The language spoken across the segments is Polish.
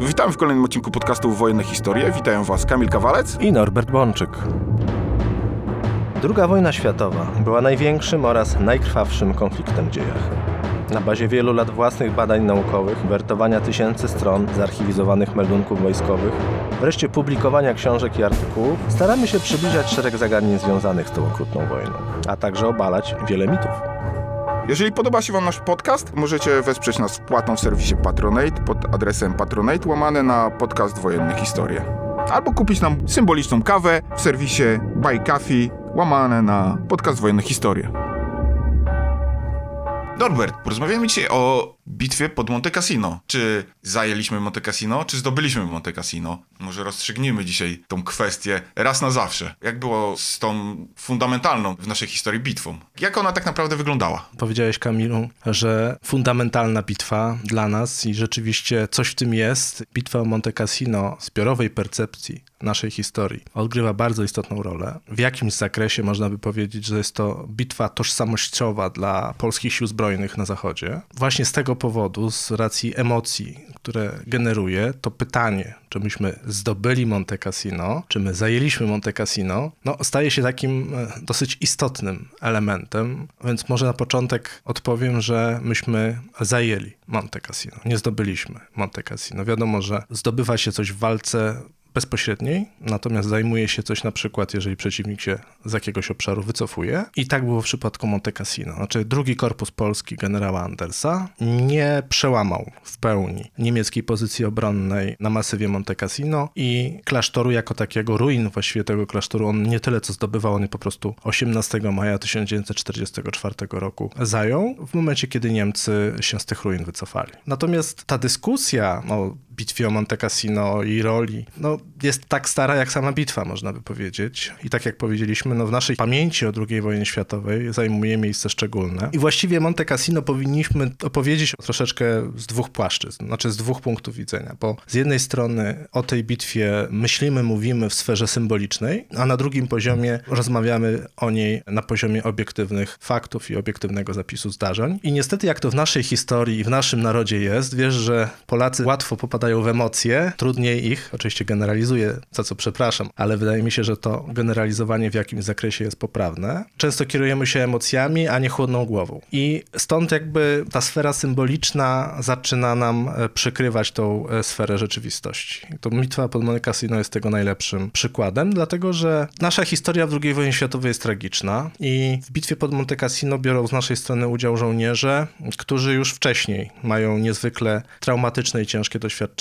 Witam w kolejnym odcinku podcastu Wojenne Historie. Witają Was Kamil Kawalec i Norbert Bączyk. Druga wojna światowa była największym oraz najkrwawszym konfliktem w dziejach. Na bazie wielu lat własnych badań naukowych, wertowania tysięcy stron zarchiwizowanych meldunków wojskowych, wreszcie publikowania książek i artykułów, staramy się przybliżać szereg zagadnień związanych z tą okrutną wojną, a także obalać wiele mitów. Jeżeli podoba się Wam nasz podcast, możecie wesprzeć nas wpłatą w serwisie Patronate pod adresem patronate łamane na podcast Wojenne Historie. Albo kupić nam symboliczną kawę w serwisie Buy Coffee łamane na podcast Wojenne Historie. Norbert, porozmawiamy dzisiaj o bitwie pod Monte Cassino. Czy zajęliśmy Monte Cassino, czy zdobyliśmy Monte Cassino? Może rozstrzygnijmy dzisiaj tą kwestię raz na zawsze. Jak było z tą fundamentalną w naszej historii bitwą? Jak ona tak naprawdę wyglądała? Powiedziałeś, Kamilu, że fundamentalna bitwa dla nas i rzeczywiście coś w tym jest. Bitwa o Monte Cassino zbiorowej percepcji naszej historii odgrywa bardzo istotną rolę. W jakimś zakresie można by powiedzieć, że jest to bitwa tożsamościowa dla polskich sił zbrojnych na Zachodzie. Właśnie z tego powodu, z racji emocji, które generuje, to pytanie, czy myśmy zdobyli Monte Cassino, czy my zajęliśmy Monte Cassino, no, staje się takim e, dosyć istotnym elementem, więc może na początek odpowiem, że myśmy zajęli Monte Cassino, nie zdobyliśmy Monte Cassino. Wiadomo, że zdobywa się coś w walce bezpośredniej, natomiast zajmuje się coś na przykład, jeżeli przeciwnik się z jakiegoś obszaru wycofuje. I tak było w przypadku Monte Cassino. Znaczy drugi korpus polski generała Andersa nie przełamał w pełni niemieckiej pozycji obronnej na masywie Monte Cassino i klasztoru jako takiego, ruin właściwie tego klasztoru, on nie tyle co zdobywał, on po prostu 18 maja 1944 roku zajął, w momencie kiedy Niemcy się z tych ruin wycofali. Natomiast ta dyskusja o bitwie o Monte Cassino i roli, no jest tak stara jak sama bitwa, można by powiedzieć. I tak jak powiedzieliśmy, no w naszej pamięci o II wojnie światowej zajmuje miejsce szczególne. I właściwie Monte Cassino powinniśmy opowiedzieć troszeczkę z dwóch płaszczyzn, znaczy z dwóch punktów widzenia, bo z jednej strony o tej bitwie myślimy, mówimy w sferze symbolicznej, a na drugim poziomie rozmawiamy o niej na poziomie obiektywnych faktów i obiektywnego zapisu zdarzeń. I niestety jak to w naszej historii i w naszym narodzie jest, wiesz, że Polacy łatwo popadają w emocje, trudniej ich, oczywiście generalizuję, za co przepraszam, ale wydaje mi się, że to generalizowanie w jakimś zakresie jest poprawne. Często kierujemy się emocjami, a nie chłodną głową. I stąd jakby ta sfera symboliczna zaczyna nam e, przykrywać tą e, sferę rzeczywistości. To bitwa pod Monte Cassino jest tego najlepszym przykładem, dlatego że nasza historia w II wojnie światowej jest tragiczna i w bitwie pod Monte Cassino biorą z naszej strony udział żołnierze, którzy już wcześniej mają niezwykle traumatyczne i ciężkie doświadczenia,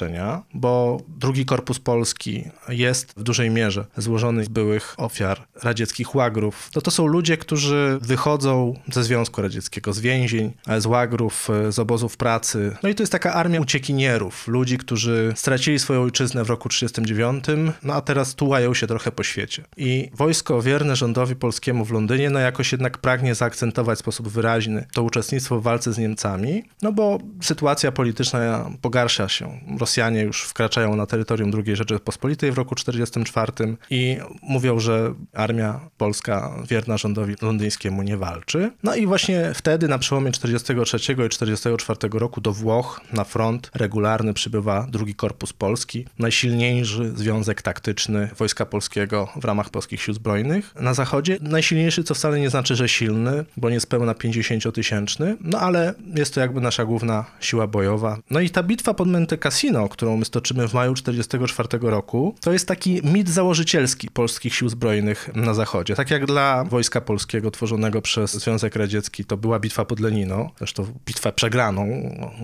bo drugi korpus polski jest w dużej mierze złożony z byłych ofiar radzieckich łagrów. To, to są ludzie, którzy wychodzą ze Związku Radzieckiego, z więzień, z łagrów, z obozów pracy. No i to jest taka armia uciekinierów, ludzi, którzy stracili swoją ojczyznę w roku 1939, no a teraz tułają się trochę po świecie. I wojsko wierne rządowi polskiemu w Londynie, no jakoś jednak pragnie zaakcentować w sposób wyraźny to uczestnictwo w walce z Niemcami, no bo sytuacja polityczna pogarsza się. Rosjanie już wkraczają na terytorium II Rzeczypospolitej w roku 1944 i mówią, że armia polska wierna rządowi londyńskiemu nie walczy. No i właśnie wtedy, na przełomie 1943 i 1944 roku do Włoch na front regularny przybywa drugi Korpus Polski, najsilniejszy związek taktyczny Wojska Polskiego w ramach polskich sił zbrojnych na zachodzie. Najsilniejszy, co wcale nie znaczy, że silny, bo niespełna 50-tysięczny, no ale jest to jakby nasza główna siła bojowa. No i ta bitwa pod Monte Cassino, którą my stoczymy w maju 1944 roku, to jest taki mit założycielski polskich sił zbrojnych na zachodzie. Tak jak dla Wojska Polskiego tworzonego przez Związek Radziecki to była bitwa pod Lenino, zresztą bitwę przegraną,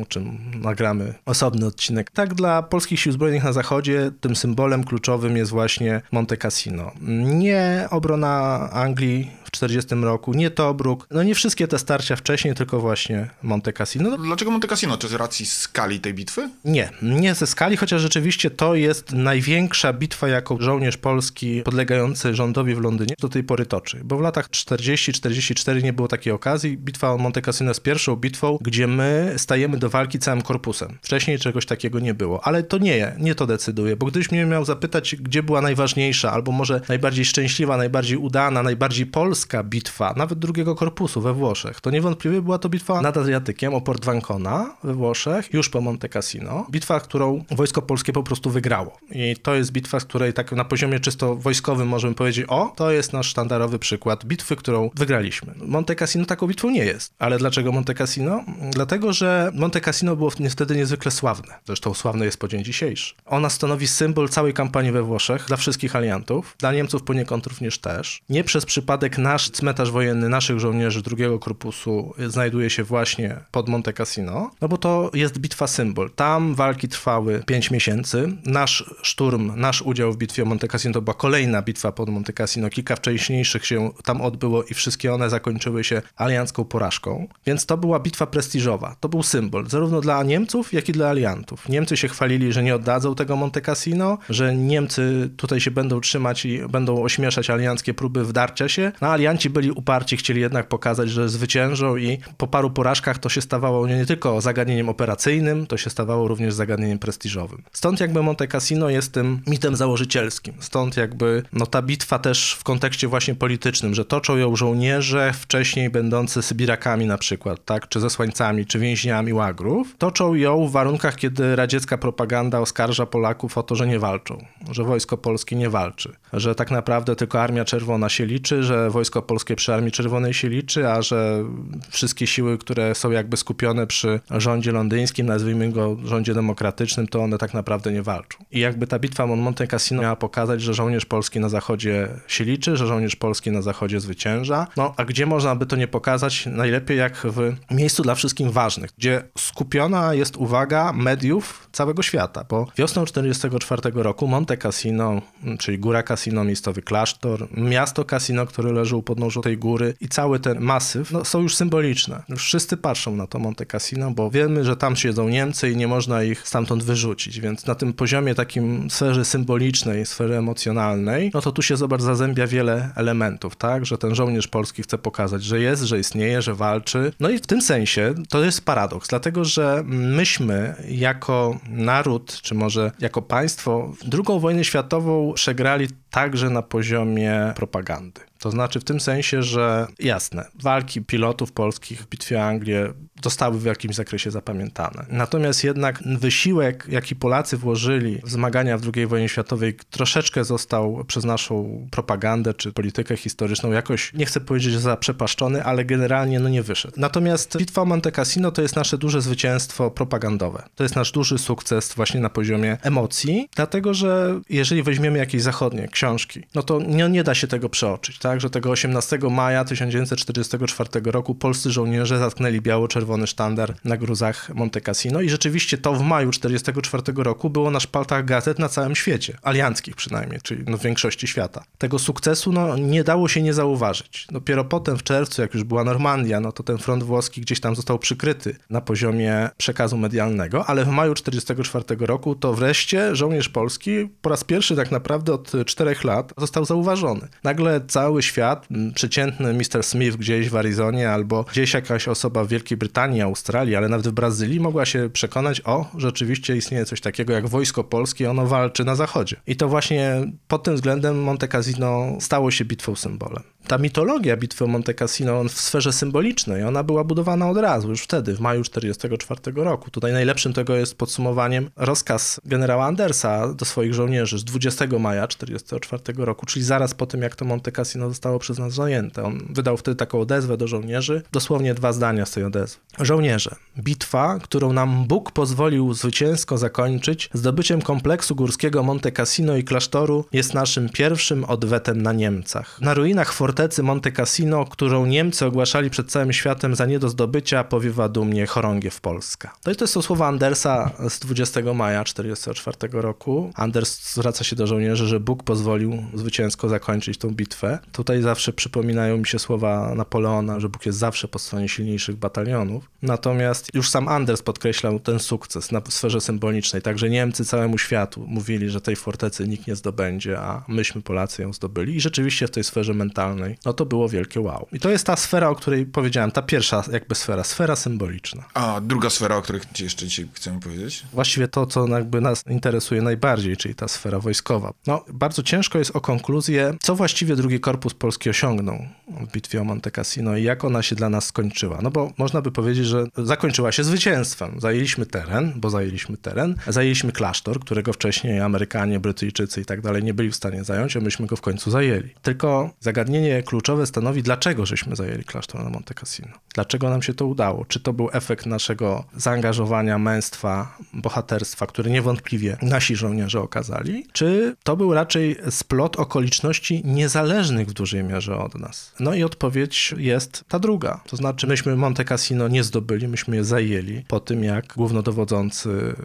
o czym nagramy osobny odcinek. Tak dla polskich sił zbrojnych na zachodzie tym symbolem kluczowym jest właśnie Monte Cassino. Nie obrona Anglii w 40 roku, nie Tobruk, no nie wszystkie te starcia wcześniej, tylko właśnie Monte Cassino. Dlaczego Monte Cassino? Czy z racji skali tej bitwy? Nie, nie ze skali, chociaż rzeczywiście to jest największa bitwa, jaką żołnierz polski podlegający rządowi w Londynie do tej pory toczy. Bo w latach 40-44 nie było takiej okazji. Bitwa o Monte Cassino jest pierwszą bitwą, gdzie my stajemy do walki całym korpusem. Wcześniej czegoś takiego nie było. Ale to nie, nie to decyduje, bo gdybyś mnie miał zapytać, gdzie była najważniejsza, albo może najbardziej szczęśliwa, najbardziej udana, najbardziej polska górska bitwa, nawet drugiego korpusu we Włoszech, to niewątpliwie była to bitwa nad Adriatykiem o Port Vancona we Włoszech, już po Monte Cassino. Bitwa, którą wojsko polskie po prostu wygrało. I to jest bitwa, z której tak na poziomie czysto wojskowym możemy powiedzieć, o, to jest nasz sztandarowy przykład bitwy, którą wygraliśmy. Monte Cassino taką bitwą nie jest. Ale dlaczego Monte Cassino? Dlatego, że Monte Cassino było niestety niezwykle sławne. Zresztą sławne jest po dzień dzisiejszy. Ona stanowi symbol całej kampanii we Włoszech dla wszystkich aliantów, dla Niemców poniekąd również też. Nie przez przypadek nasz cmentarz wojenny naszych żołnierzy drugiego korpusu znajduje się właśnie pod Monte Cassino, no bo to jest bitwa symbol. Tam walki trwały 5 miesięcy. Nasz szturm, nasz udział w bitwie o Monte Cassino to była kolejna bitwa pod Monte Cassino. Kilka wcześniejszych się tam odbyło i wszystkie one zakończyły się aliancką porażką. Więc to była bitwa prestiżowa. To był symbol zarówno dla Niemców, jak i dla aliantów. Niemcy się chwalili, że nie oddadzą tego Monte Cassino, że Niemcy tutaj się będą trzymać i będą ośmieszać alianckie próby wdarcia się. No, alianci byli uparci, chcieli jednak pokazać, że zwyciężą i po paru porażkach to się stawało nie tylko zagadnieniem operacyjnym, to się stawało również zagadnieniem prestiżowym. Stąd jakby Monte Cassino jest tym mitem założycielskim. Stąd jakby no ta bitwa też w kontekście właśnie politycznym, że toczą ją żołnierze wcześniej będący Sybirakami na przykład, tak, czy zesłańcami, czy więźniami łagrów, toczą ją w warunkach, kiedy radziecka propaganda oskarża Polaków o to, że nie walczą, że wojsko polskie nie walczy, że tak naprawdę tylko Armia Czerwona się liczy, że wojsko polskie przy Armii Czerwonej się liczy, a że wszystkie siły, które są jakby skupione przy rządzie londyńskim, nazwijmy go rządzie demokratycznym, to one tak naprawdę nie walczą. I jakby ta bitwa Monte Cassino miała pokazać, że żołnierz polski na zachodzie się liczy, że żołnierz polski na zachodzie zwycięża. No a gdzie można by to nie pokazać? Najlepiej jak w miejscu dla wszystkim ważnych, gdzie skupiona jest uwaga mediów całego świata, bo wiosną 1944 roku Monte Cassino, czyli Góra Cassino, miejscowy klasztor, miasto Cassino, które leży u podnóżu tej góry i cały ten masyw no, są już symboliczne. Już wszyscy patrzą na to Monte Cassino, bo wiemy, że tam siedzą Niemcy i nie można ich stamtąd wyrzucić, więc na tym poziomie takim sferze symbolicznej, sfery emocjonalnej, no to tu się zobacz zazębia wiele elementów, tak, że ten żołnierz polski chce pokazać, że jest, że istnieje, że walczy. No i w tym sensie to jest paradoks, dlatego że myśmy jako naród, czy może jako państwo, drugą wojnę światową przegrali także na poziomie propagandy. To znaczy w tym sensie, że jasne, walki pilotów polskich w bitwie Anglię zostały w jakimś zakresie zapamiętane. Natomiast jednak wysiłek, jaki Polacy włożyli w zmagania w II wojnie światowej, troszeczkę został przez naszą propagandę czy politykę historyczną jakoś, nie chcę powiedzieć, że zaprzepaszczony, ale generalnie no nie wyszedł. Natomiast bitwa o Monte Cassino to jest nasze duże zwycięstwo propagandowe. To jest nasz duży sukces właśnie na poziomie emocji, dlatego że jeżeli weźmiemy jakieś zachodnie książki, no to nie, nie da się tego przeoczyć, tak, że tego 18 maja 1944 roku polscy żołnierze zatknęli biało-czerwony sztandar na gruzach Monte Cassino i rzeczywiście to w maju 1944 roku było na szpaltach gazet na całym świecie, alianckich przynajmniej, czyli no w większości świata. Tego sukcesu no, nie dało się nie zauważyć. Dopiero potem w czerwcu, jak już była Normandia, no to ten front włoski gdzieś tam został przykryty na poziomie przekazu medialnego, ale w maju 1944 roku to wreszcie żołnierz polski po raz pierwszy tak naprawdę od czterech lat został zauważony. Nagle cały świat, przeciętny Mr. Smith gdzieś w Arizonie albo gdzieś jakaś osoba w Wielkiej Brytanii, Australii, ale nawet w Brazylii mogła się przekonać, o, rzeczywiście istnieje coś takiego jak wojsko polskie, ono walczy na zachodzie. I to właśnie pod tym względem Monte Cassino stało się bitwą symbolem. Ta mitologia bitwy o Monte Cassino w sferze symbolicznej, ona była budowana od razu, już wtedy, w maju 1944 roku. Tutaj najlepszym tego jest podsumowaniem rozkaz generała Andersa do swoich żołnierzy z 20 maja 1944 roku, czyli zaraz po tym, jak to Monte Cassino zostało przez nas zajęte. On wydał wtedy taką odezwę do żołnierzy, dosłownie dwa zdania z tej odezwy. Żołnierze, bitwa, którą nam Bóg pozwolił zwycięsko zakończyć, zdobyciem kompleksu górskiego Monte Cassino i klasztoru jest naszym pierwszym odwetem na Niemcach. Na ruinach fortecy Monte Cassino, którą Niemcy ogłaszali przed całym światem za nie do zdobycia, powiewa dumnie chorągiew Polska. To, to są słowa Andersa z 20 maja 1944 roku. Anders zwraca się do żołnierzy, że Bóg pozwolił zwycięsko zakończyć tą bitwę. Tutaj zawsze przypominają mi się słowa Napoleona, że Bóg jest zawsze po stronie silniejszych batalionów. Natomiast już sam Anders podkreślał ten sukces na sferze symbolicznej, także Niemcy całemu światu mówili, że tej fortecy nikt nie zdobędzie, a myśmy Polacy ją zdobyli i rzeczywiście w tej sferze mentalnej, no to było wielkie wow. I to jest ta sfera, o której powiedziałem, ta pierwsza jakby sfera, sfera symboliczna. A druga sfera, o której jeszcze dzisiaj chcemy powiedzieć? Właściwie to, co jakby nas interesuje najbardziej, czyli ta sfera wojskowa. No, bardzo ciężko jest o konkluzję, co właściwie drugi Korpus Polski osiągnął w bitwie o Monte Cassino i jak ona się dla nas skończyła. No bo można by powiedzieć, że zakończyła się zwycięstwem. Zajęliśmy teren, bo zajęliśmy teren, zajęliśmy klasztor, którego wcześniej Amerykanie, Brytyjczycy i tak dalej nie byli w stanie zająć, a myśmy go w końcu zajęli. Tylko zagadnienie kluczowe stanowi, dlaczego żeśmy zajęli klasztor na Monte Cassino. Dlaczego nam się to udało? Czy to był efekt naszego zaangażowania, męstwa, bohaterstwa, które niewątpliwie nasi żołnierze okazali? Czy to był raczej splot okoliczności niezależnych w dużej mierze od nas? No i odpowiedź jest ta druga. To znaczy, myśmy Monte Cassino nie zdobyli, myśmy je zajęli po tym, jak głównodowodzący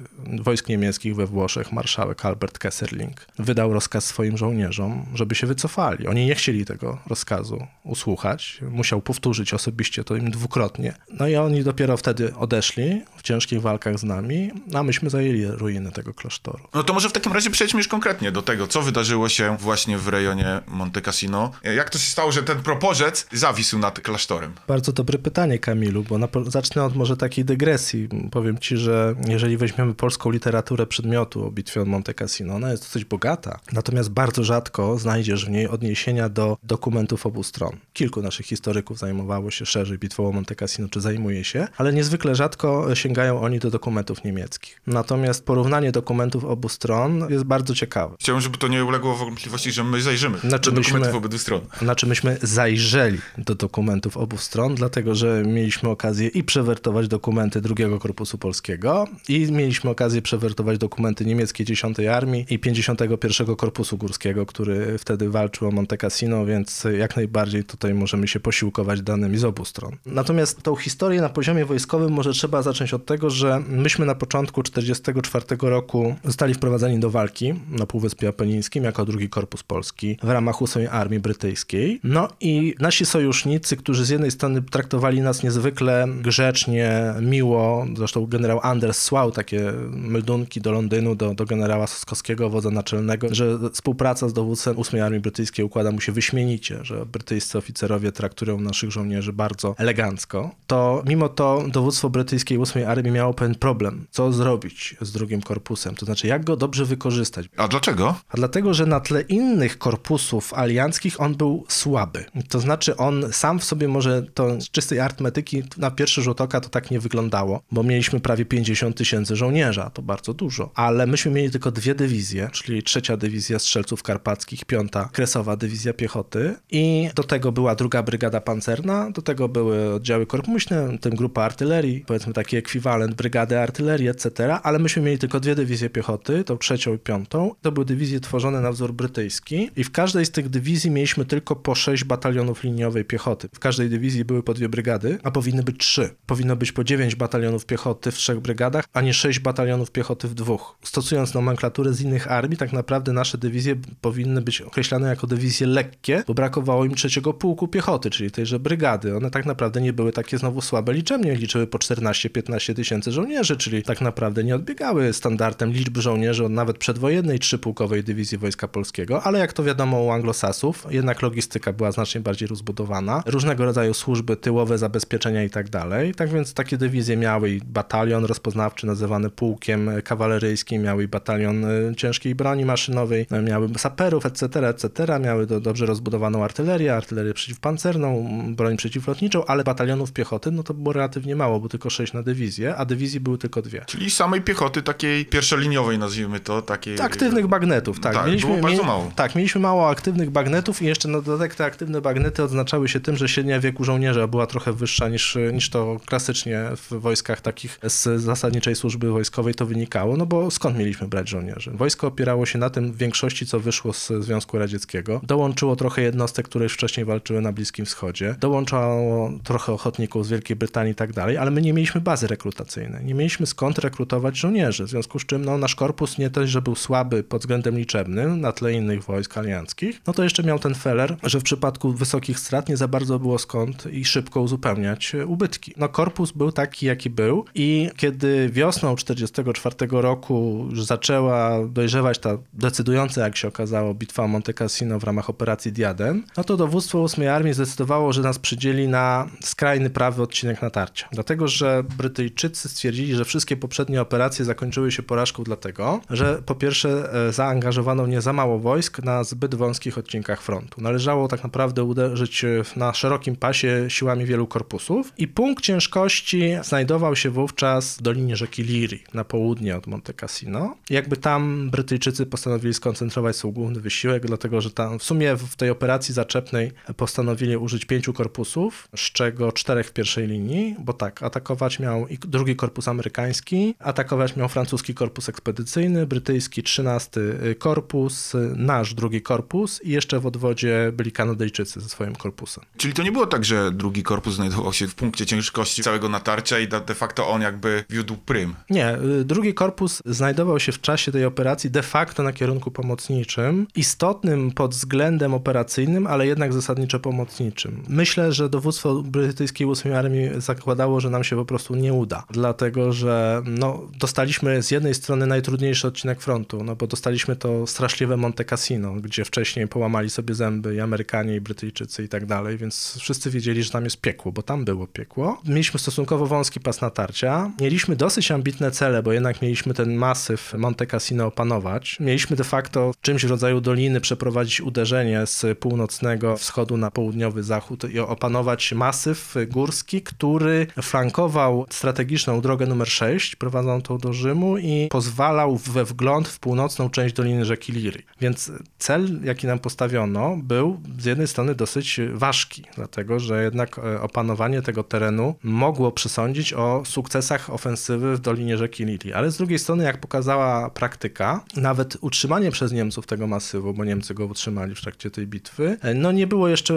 wojsk niemieckich we Włoszech, marszałek Albert Kesserling, wydał rozkaz swoim żołnierzom, żeby się wycofali. Oni nie chcieli tego rozkazu usłuchać. Musiał powtórzyć osobiście to im dwukrotnie. No i oni dopiero wtedy odeszli w ciężkich walkach z nami, a myśmy zajęli ruiny tego klasztoru. No to może w takim razie przejdźmy już konkretnie do tego, co wydarzyło się właśnie w rejonie Monte Cassino. Jak to się stało, że ten proporzec zawisł nad klasztorem? Bardzo dobre pytanie, Kamilu, bo na, zacznę od może takiej dygresji. Powiem ci, że jeżeli weźmiemy polską literaturę przedmiotu o bitwie o Monte Cassino, ona jest dosyć bogata, natomiast bardzo rzadko znajdziesz w niej odniesienia do dokumentów obu stron. Kilku naszych historyków zajmowało się szerzej bitwą o Monte Cassino, czy zajmuje się, ale niezwykle rzadko sięgają oni do dokumentów niemieckich. Natomiast porównanie dokumentów obu stron jest bardzo ciekawe. Chciałbym, żeby to nie uległo wątpliwości, że my zajrzymy Znaczy do dokumentów myśmy- obydwu stron. Znaczy myśmy zajrzeli do dokumentów obu stron, dlatego że mieliśmy okazję i przewertować dokumenty drugiego Korpusu Polskiego i mieliśmy okazję przewertować dokumenty niemieckiej 10 Armii i 51 Korpusu Górskiego, który wtedy walczył o Monte Cassino, więc jak najbardziej tutaj możemy się posiłkować danymi z obu stron. Natomiast tą historię na poziomie wojskowym może trzeba zacząć od tego, że myśmy na początku 1944 roku zostali wprowadzeni do walki na Półwyspie Apenińskim jako drugi Korpus Polski w ramach 8 Armii Brytyjskiej. No i nasi sojusznicy, którzy z jednej strony traktowali nas niezwykle grzecznie, miło, zresztą generał Anders słał takie meldunki do Londynu, do, do generała Soskowskiego, wodza naczelnego, że współpraca z dowódcem 8 Armii Brytyjskiej układa mu się wyśmienicie, że brytyjscy oficerowie traktują naszych żołnierzy bardzo elegancko, to mimo to dowództwo brytyjskiej 8 Armii miało pewien problem, co zrobić z drugim korpusem, to znaczy jak go dobrze wykorzystać. A dlaczego? A dlatego, że na tle innych korpusów alianckich on był słaby. To znaczy on sam w sobie może to z czystej arytmetyki na pierwszy rzut oka to tak nie wyglądało, bo mieliśmy prawie 50 tysięcy żołnierza, to bardzo dużo. Ale myśmy mieli tylko dwie dywizje, czyli trzecia dywizja strzelców karpackich, piąta kresowa dywizja piechoty i do tego była druga brygada pancerna, do tego były oddziały korpuśne, w tym grupa artylerii, powiedzmy taki ekwiwalent brygady artylerii, etc., ale myśmy mieli tylko dwie dywizje piechoty, tą trzecią i piątą. To były dywizje tworzone na wzór brytyjski i w każdej z tych dywizji mieliśmy tylko po sześć batalionów liniowej piechoty. W każdej dywizji były po dwie brygady, a powinny być trzy. Powinno być po dziewięć batalionów piechoty w trzech brygadach, a nie sześć batalionów piechoty w dwóch. Stosując nomenklaturę z innych armii, tak naprawdę nasze dywizje powinny być określane jako dywizje lekkie, bo brakowało im trzeciego pułku piechoty, czyli tejże brygady. One tak naprawdę nie były takie znowu słabe liczebnie, liczyły po 14-15 tysięcy żołnierzy, czyli tak naprawdę nie odbiegały standardem liczby żołnierzy od nawet przedwojennej trzypułkowej dywizji Wojska Polskiego, ale jak to wiadomo u anglosasów, jednak logistyka była znacznie bardziej rozbudowana, różnego rodzaju służby tyłowe, zabezpieczenia i tak dalej. Tak więc takie dywizje miały i batalion rozpoznawczy nazywany pułkiem kawaleryjskim, miały i batalion y, ciężkiej broni maszynowej, y, miały saperów, etc., etc., miały do, dobrze rozbudowaną artylerię, artylerię przeciwpancerną, m, broń przeciwlotniczą, ale batalionów piechoty, no to było relatywnie mało, bo tylko sześć na dywizję, a dywizji były tylko dwie. Czyli samej piechoty takiej pierwszoliniowej, nazwijmy to, takiej... Aktywnych bagnetów, tak. Tak, było bardzo mało. Tak, mieliśmy mało aktywnych bagnetów i jeszcze na dodatek te aktywne bagnety odznaczały się tym, że średnia wieku żołnierza była trochę wyższa niż, niż to klasycznie w wojskach takich z zasadniczej służby wojskowej to wynikało, no bo skąd mieliśmy brać żołnierzy? Wojsko opierało się na tym w większości, co wyszło z Związku Radzieckiego. Dołączyło trochę jednostek, które już wcześniej walczyły na Bliskim Wschodzie. Dołączało trochę ochotników z Wielkiej Brytanii i tak dalej, ale my nie mieliśmy bazy rekrutacyjnej rekrutacyjne. Nie mieliśmy skąd rekrutować żołnierzy, w związku z czym no, nasz korpus nie też, że był słaby pod względem liczebnym na tle innych wojsk alianckich, no to jeszcze miał ten feller, że w przypadku wysokich strat nie za bardzo było skąd i szybko uzupełniać e, ubytki. No korpus był taki, jaki był i kiedy wiosną 1944 roku już zaczęła dojrzewać ta decydująca, jak się okazało, bitwa o Monte Cassino w ramach operacji Diadem, no to dowództwo 8 Armii zdecydowało, że nas przydzieli na skrajny prawy odcinek natarcia. Dlatego, że Brytyjczycy stwierdzili, że wszystkie poprzednie operacje zakończyły się porażką dlatego, że po pierwsze e, zaangażowano nie za mało wojsk na zbyt wąskich odcinkach frontu. Należało tak naprawdę uderzyć e, na szerokim pasie siłami wielu korpusów i punkt ciężkości znajdował się wówczas w dolinie rzeki Liri, na południe od Monte Cassino. Jakby tam Brytyjczycy postanowili skoncentrować swój główny wysiłek, dlatego że tam w sumie w tej operacji zaczepnej postanowili użyć pięciu korpusów, z czego czterech w pierwszej linii, bo tak, atakować miał i drugi korpus amerykański, atakować miał francuski korpus ekspedycyjny, brytyjski 13 korpus, nasz drugi korpus i jeszcze w odwodzie byli Kanadyjczycy ze swoim korpusem. Czyli to nie było tak, że drugi korpus znajdował się w punkcie ciężkości całego natarcia i de facto on jakby wiódł prym. Nie, y, drugi korpus znajdował się w czasie tej operacji de facto na kierunku pomocniczym, istotnym pod względem operacyjnym, ale jednak zasadniczo pomocniczym. Myślę, że dowództwo brytyjskiej 8 Armii zakładało, że nam się po prostu nie uda, dlatego że no, dostaliśmy z jednej strony najtrudniejszy odcinek frontu, no bo dostaliśmy to straszliwe Monte Cassino, gdzie wcześniej połamali sobie zęby i Amerykanie, i Brytyjczycy i tak dalej, więc wszyscy wiedzieli, że tam jest piekło, bo tam było piekło. Mieliśmy stosunkowo wąski pas natarcia, mieliśmy dosyć ambitne cele, bo jednak mieliśmy ten masyw Monte Cassino opanować. Mieliśmy de facto czymś w rodzaju doliny przeprowadzić uderzenie z północnego wschodu na południowy zachód i opanować masyw górski, który flankował strategiczną drogę numer 6, prowadzącą do Rzymu i pozwalał we wgląd w północną część doliny rzeki Liri. Więc cel, jaki nam postawiono, był z jednej strony dosyć ważki, dlatego że jednak e, opanowanie tego terenu mogło przesądzić o sukcesach ofensywy w dolinie rzeki Liri. Ale z drugiej strony, jak pokazała praktyka, nawet utrzymanie przez Niemców tego masywu, bo Niemcy go utrzymali w trakcie tej bitwy, no nie było jeszcze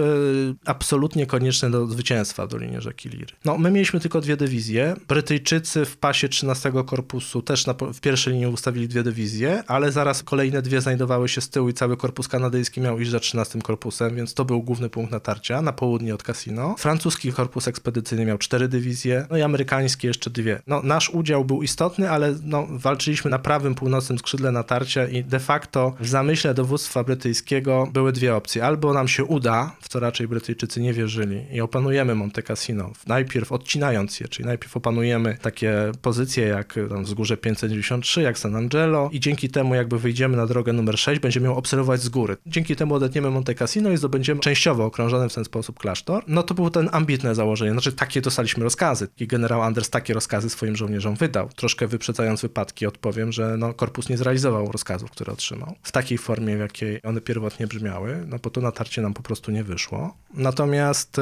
absolutnie konieczne do zwycięstwa w dolinie rzeki Liry. No, my mieliśmy tylko dwie dywizje. Brytyjczycy w pasie 13 korpusu też na, w pierwszej linii ustawili dwie dywizje, ale zaraz kolejne dwie znajdowały się z tyłu i cały korpus kanadyjski miał iść za 13 korpusem, więc to był główny punkt natarcia na południe od Casino. Francuski korpus ekspedycyjny miał cztery dywizje, no i amerykański jeszcze dwie. No, nasz udział był istotny, ale no, walczyliśmy na prawym północnym skrzydle natarcia i de facto w zamyśle dowództwa brytyjskiego były dwie opcje. Albo nam się uda, w co raczej Brytyjczycy nie wierzyli, i opanujemy Monte Cassino, najpierw odcinając je, czyli najpierw opanujemy takie pozycje jak tam wzgórze 593, jak San Angelo i dzięki temu jakby wyjdziemy na drogę numer 6, będziemy ją obserwować z góry. Dzięki temu odetniemy Monte Cassino i zdobędziemy częściowo okrążony w ten sposób klasztor. No to było ten ambitne założenie, znaczy takie dostaliśmy rozkazy i generał Anders takie rozkazy swoim żołnierzom wydał. Troszkę wyprzedzając wypadki odpowiem, że no, korpus nie zrealizował rozkazów, które otrzymał w takiej formie, w jakiej one pierwotnie brzmiały, no bo to natarcie nam po prostu nie wyszło. Natomiast y,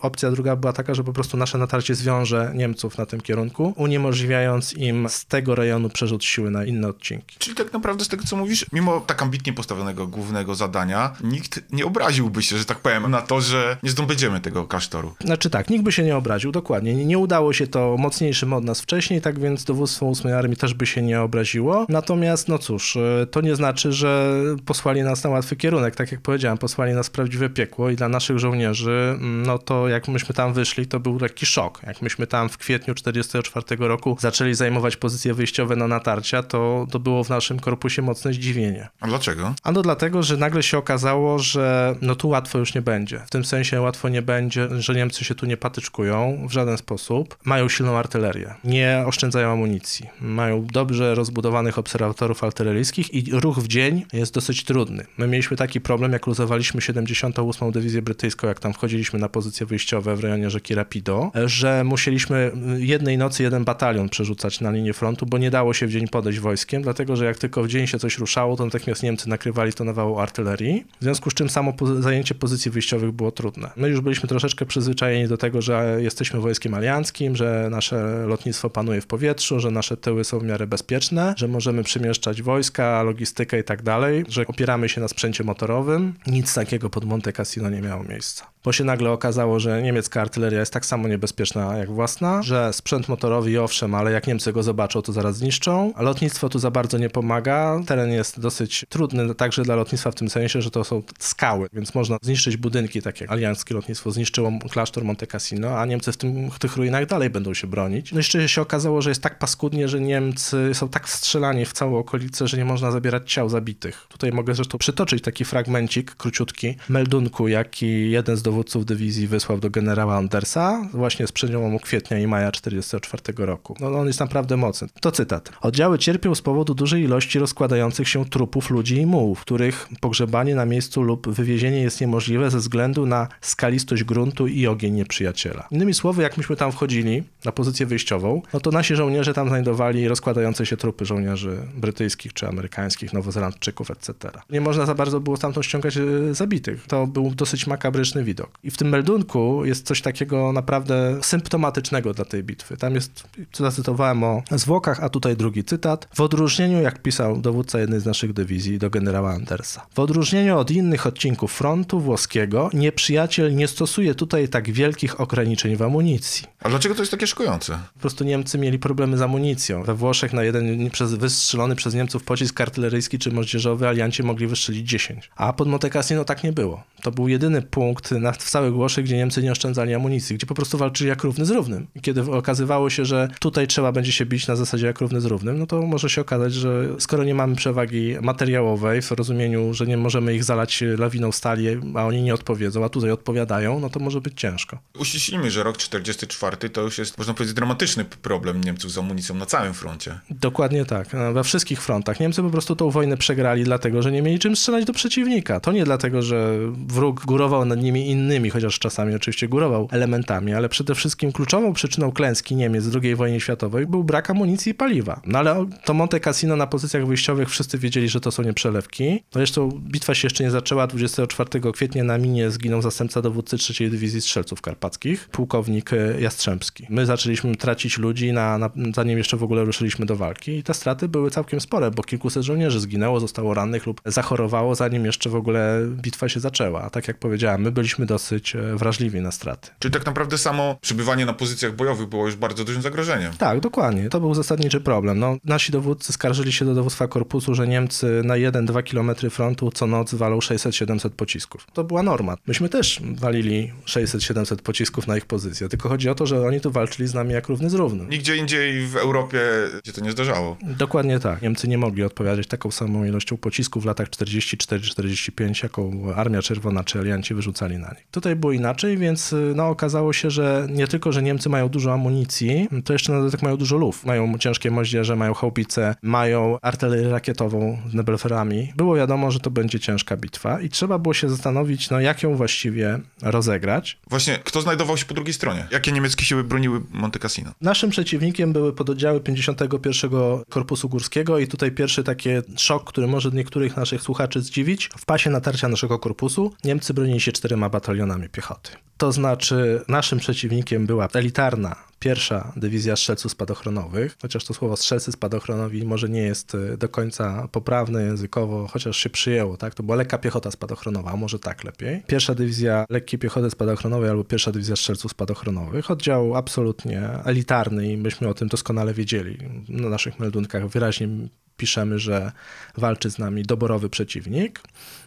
opcja druga była taka, że po prostu nasze natarcie zwiąże Niemców na tym kierunku, uniemożliwiając im z tego rejonu przerzut siły na inne odcinki. Czyli tak naprawdę z tego, co mówisz, mimo tak ambitnie postawionego głównego zadania, nikt nie obraziłby się, że tak powiem, na to, że nie zdobędziemy tego klasztoru. Znaczy tak, nikt by się nie obraził, dokładnie. Nie, nie udało się to mocniejszym od nas wcześniej, tak więc dowództwo 8 Armii też by się nie obraziło. Natomiast, no cóż, y, to nie znaczy, że posłali nas na łatwy kierunek. Tak jak powiedziałem, posłali nas w prawdziwe piekło i dla naszych żołnierzy, mm, no to jak myśmy tam wyszli, to był taki szok. Jak myśmy tam w kwietniu 1944 roku zaczęli zajmować pozycje wyjściowe na natarcia, to, to było w naszym korpusie mocne zdziwienie. A dlaczego? Ano dlatego, że nagle się okazało, że no tu łatwo już nie będzie. W tym sensie łatwo nie będzie, że Niemcy się tu nie patyczkują w żaden sposób. Mają silną artylerię, nie oszczędzają amunicji, mają dobrze rozbudowanych obserwatorów artyleryjskich i ruch w dzień jest dosyć trudny. My mieliśmy taki problem, jak luzowaliśmy 78. Dywizję Brytyjską, jak tam wchodziliśmy na pozycje wyjściowe w rejonie rzeki Rapido, że musieliśmy jednej nocy jeden batalion przerzucać na linię frontu, bo nie dało się w dzień podejść wojskiem, dlatego że jak tylko w dzień się coś ruszało, to natychmiast Niemcy nakrywali to nawałą artylerii, w związku z czym samo zajęcie pozycji wyjściowych było trudne. My już byliśmy troszeczkę przyzwyczajeni do tego, że jesteśmy wojskiem alianckim, że nasze lotnictwo panuje w powietrzu, że nasze tyły są w miarę bezpieczne, że możemy przemieszczać wojska, logistykę i tak dalej, że opieramy się na sprzęcie motorowym. Nic takiego pod Monte Cassino nie miało miejsca. miejsca. Bo się nagle okazało, że niemiecka artyleria jest tak samo niebezpieczna jak własna, że sprzęt motorowy i owszem, ale jak Niemcy go zobaczą, to zaraz zniszczą. A lotnictwo tu za bardzo nie pomaga. Teren jest dosyć trudny także dla lotnictwa w tym sensie, że to są skały, więc można zniszczyć budynki, tak jak alianckie lotnictwo zniszczyło klasztor Monte Cassino, a Niemcy w, tym, w tych ruinach dalej będą się bronić. No jeszcze się okazało, że jest tak paskudnie, że Niemcy są tak wstrzelani w całą okolicę, że nie można zabierać ciał zabitych. Tutaj mogę zresztą przytoczyć taki fragmencik, króciutki, meldunku, jaki jeden z dowódców dywizji wysłał do generała Andersa właśnie z przełomu kwietnia i maja 1944 roku. No on jest naprawdę mocny. To cytat. Oddziały cierpią z powodu dużej ilości rozkładających się trupów ludzi i mułów, których pogrzebanie na miejscu lub wywiezienie jest niemożliwe ze względu na skalistość gruntu i ogień nieprzyjaciela. Innymi słowy, jak myśmy tam wchodzili na pozycję wyjściową, no to nasi żołnierze tam znajdowali rozkładające się trupy żołnierzy brytyjskich czy amerykańskich, nowozelandczyków, etc. Nie można za bardzo było stamtąd ściągać e, zabitych. To był dosyć makabryczny widok. I w tym meldunku jest coś takiego naprawdę symptomatycznego dla tej bitwy. Tam jest, zacytowałem o zwłokach, a tutaj drugi cytat. W odróżnieniu, jak pisał dowódca jednej z naszych dywizji do generała Andersa, w odróżnieniu od innych odcinków frontu włoskiego, nieprzyjaciel nie stosuje tutaj tak wielkich ograniczeń w amunicji. A dlaczego to jest takie szokujące? Po prostu Niemcy mieli problemy z amunicją. We Włoszech na jeden przez, wystrzelony przez Niemców pocisk artyleryjski czy moździerzowy alianci mogli wystrzelić 10. A pod Monte Cassino tak nie było. To był jedyny punkt na, w całych Włoszech, gdzie Niemcy nie oszczędzali amunicji, gdzie po prostu walczyli jak równy z równym. I kiedy okazywało się, że tutaj trzeba będzie się bić na zasadzie jak równy z równym, no to może się okazać, że skoro nie mamy przewagi materiałowej w rozumieniu, że nie możemy ich zalać lawiną stali, a oni nie odpowiedzą, a tutaj odpowiadają, no to może być ciężko. Uściślimy, że rok 44 to już jest, można powiedzieć, dramatyczny problem Niemców z amunicją na całym froncie. Dokładnie tak. We wszystkich frontach. Niemcy po prostu tą wojnę przegrali dlatego, że nie mieli czym strzelać do przeciwnika. To nie dlatego, że wróg górował nad nimi innymi, chociaż czasami oczywiście górował elementami, ale przede wszystkim kluczową przyczyną klęski Niemiec w II wojnie światowej był brak amunicji i paliwa. No ale to Monte Cassino na pozycjach wyjściowych wszyscy wiedzieli, że to są nieprzelewki. Zresztą bitwa się jeszcze nie zaczęła. 24 kwietnia na minie zginął zastępca dowódcy III Dywizji Strzelców Karpackich, pułkownik Jastrzębski. My zaczęliśmy tracić ludzi, na, na, zanim jeszcze w ogóle ruszyliśmy do walki i te straty były całkiem spore, bo kilkuset żołnierzy zginęło, zostało rannych lub zachorowało, zanim jeszcze w ogóle bitwa się zaczęła. A tak jak powiedziałem, my byliśmy dosyć wrażliwi na straty. Czyli tak naprawdę samo przebywanie na pozycjach bojowych było już bardzo dużym zagrożeniem. Tak, dokładnie. To był zasadniczy problem. No, nasi dowódcy skarżyli się do dowództwa korpusu, że Niemcy na 1-2 km frontu co noc walą 600-700 pocisków. To była norma. Myśmy też walili 600-700 pocisków na ich pozycję, tylko chodzi o to, że oni tu walczyli z nami jak równy z równym. Nigdzie indziej w Europie się to nie zdarzało. Dokładnie tak. Niemcy nie mogli odpowiadać taką samą ilością pocisków w latach 44-45, jaką Armia Czerwona czy alianci wyrzucali na nich. Tutaj było inaczej, więc no, okazało się, że nie tylko, że Niemcy mają dużo amunicji, to jeszcze na dodatek mają dużo luf. Mają ciężkie moździerze, mają chałpice, mają artylerię rakietową z nebelferami. Było wiadomo, że to będzie ciężka bitwa i trzeba było się zastanowić, no jak ją właściwie rozegrać. Właśnie, kto znajdował się po drugiej stronie? Jakie niemieckie siły broniły Monte Cassino? Naszym przeciwnikiem były pododdziały 51 Korpusu Górskiego i tutaj pierwszy taki szok, który może niektórych naszych słuchaczy zdziwić. W pasie natarcia naszego korpusu Niemcy bronili się czterema batalionami piechoty. To znaczy naszym przeciwnikiem była elitarna pierwsza dywizja strzelców spadochronowych, chociaż to słowo strzelcy spadochronowi może nie jest do końca poprawne językowo, chociaż się przyjęło, tak? To była lekka piechota spadochronowa, może tak lepiej. Pierwsza dywizja lekkiej piechoty spadochronowej albo pierwsza dywizja strzelców spadochronowych, oddział absolutnie elitarny i myśmy o tym doskonale wiedzieli. Na naszych meldunkach wyraźnie piszemy, że walczy z nami doborowy przeciwnik.